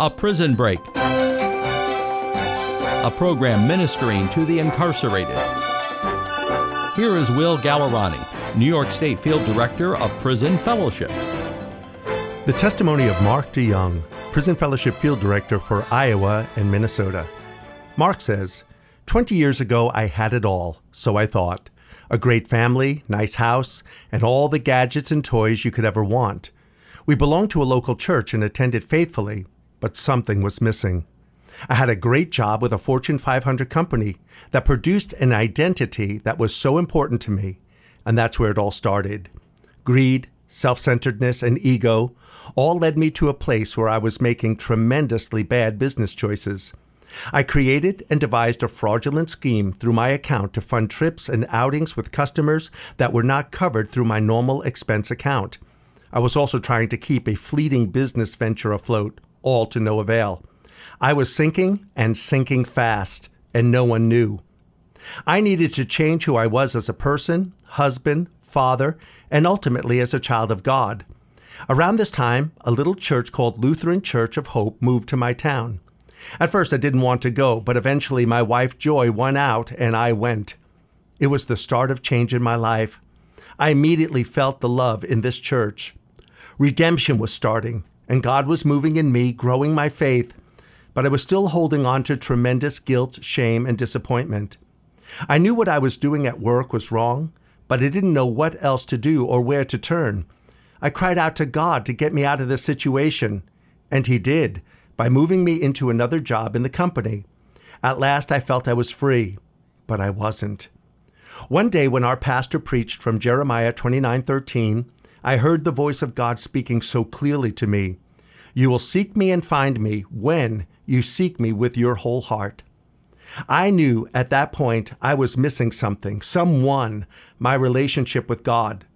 A Prison Break, a program ministering to the incarcerated. Here is Will Gallerani, New York State Field Director of Prison Fellowship. The testimony of Mark DeYoung, Prison Fellowship Field Director for Iowa and Minnesota. Mark says, 20 years ago, I had it all, so I thought. A great family, nice house, and all the gadgets and toys you could ever want. We belonged to a local church and attended faithfully, but something was missing. I had a great job with a Fortune 500 company that produced an identity that was so important to me, and that's where it all started. Greed, self centeredness, and ego all led me to a place where I was making tremendously bad business choices. I created and devised a fraudulent scheme through my account to fund trips and outings with customers that were not covered through my normal expense account. I was also trying to keep a fleeting business venture afloat, all to no avail. I was sinking and sinking fast, and no one knew. I needed to change who I was as a person, husband, father, and ultimately as a child of God. Around this time, a little church called Lutheran Church of Hope moved to my town. At first, I didn't want to go, but eventually my wife Joy won out and I went. It was the start of change in my life. I immediately felt the love in this church. Redemption was starting, and God was moving in me, growing my faith, but I was still holding on to tremendous guilt, shame, and disappointment. I knew what I was doing at work was wrong, but I didn't know what else to do or where to turn. I cried out to God to get me out of this situation, and He did by moving me into another job in the company. At last, I felt I was free, but I wasn't. One day, when our pastor preached from Jeremiah 29:13, I heard the voice of God speaking so clearly to me. You will seek me and find me when you seek me with your whole heart. I knew at that point I was missing something, someone, my relationship with God.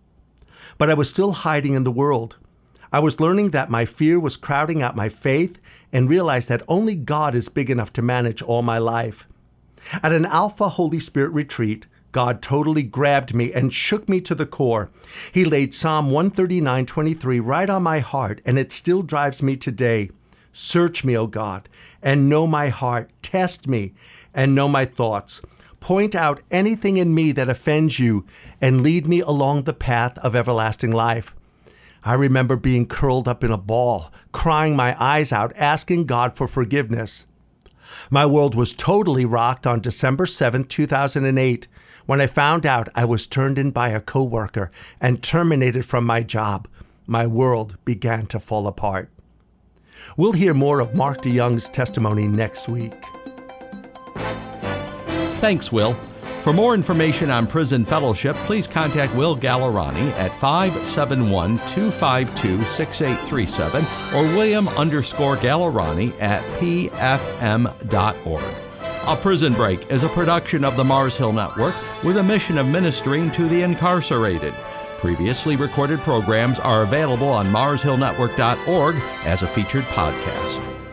But I was still hiding in the world. I was learning that my fear was crowding out my faith and realized that only God is big enough to manage all my life. At an Alpha Holy Spirit retreat, God totally grabbed me and shook me to the core. He laid Psalm 139:23 right on my heart, and it still drives me today. Search me, O God, and know my heart. Test me and know my thoughts. Point out anything in me that offends you and lead me along the path of everlasting life. I remember being curled up in a ball, crying my eyes out, asking God for forgiveness. My world was totally rocked on December 7, 2008, when I found out I was turned in by a coworker and terminated from my job. My world began to fall apart. We'll hear more of Mark DeYoung's testimony next week. Thanks, Will. For more information on Prison Fellowship, please contact Will Gallerani at 571 252 6837 or William underscore Gallerani at pfm.org. A Prison Break is a production of the Mars Hill Network with a mission of ministering to the incarcerated. Previously recorded programs are available on marshillnetwork.org as a featured podcast.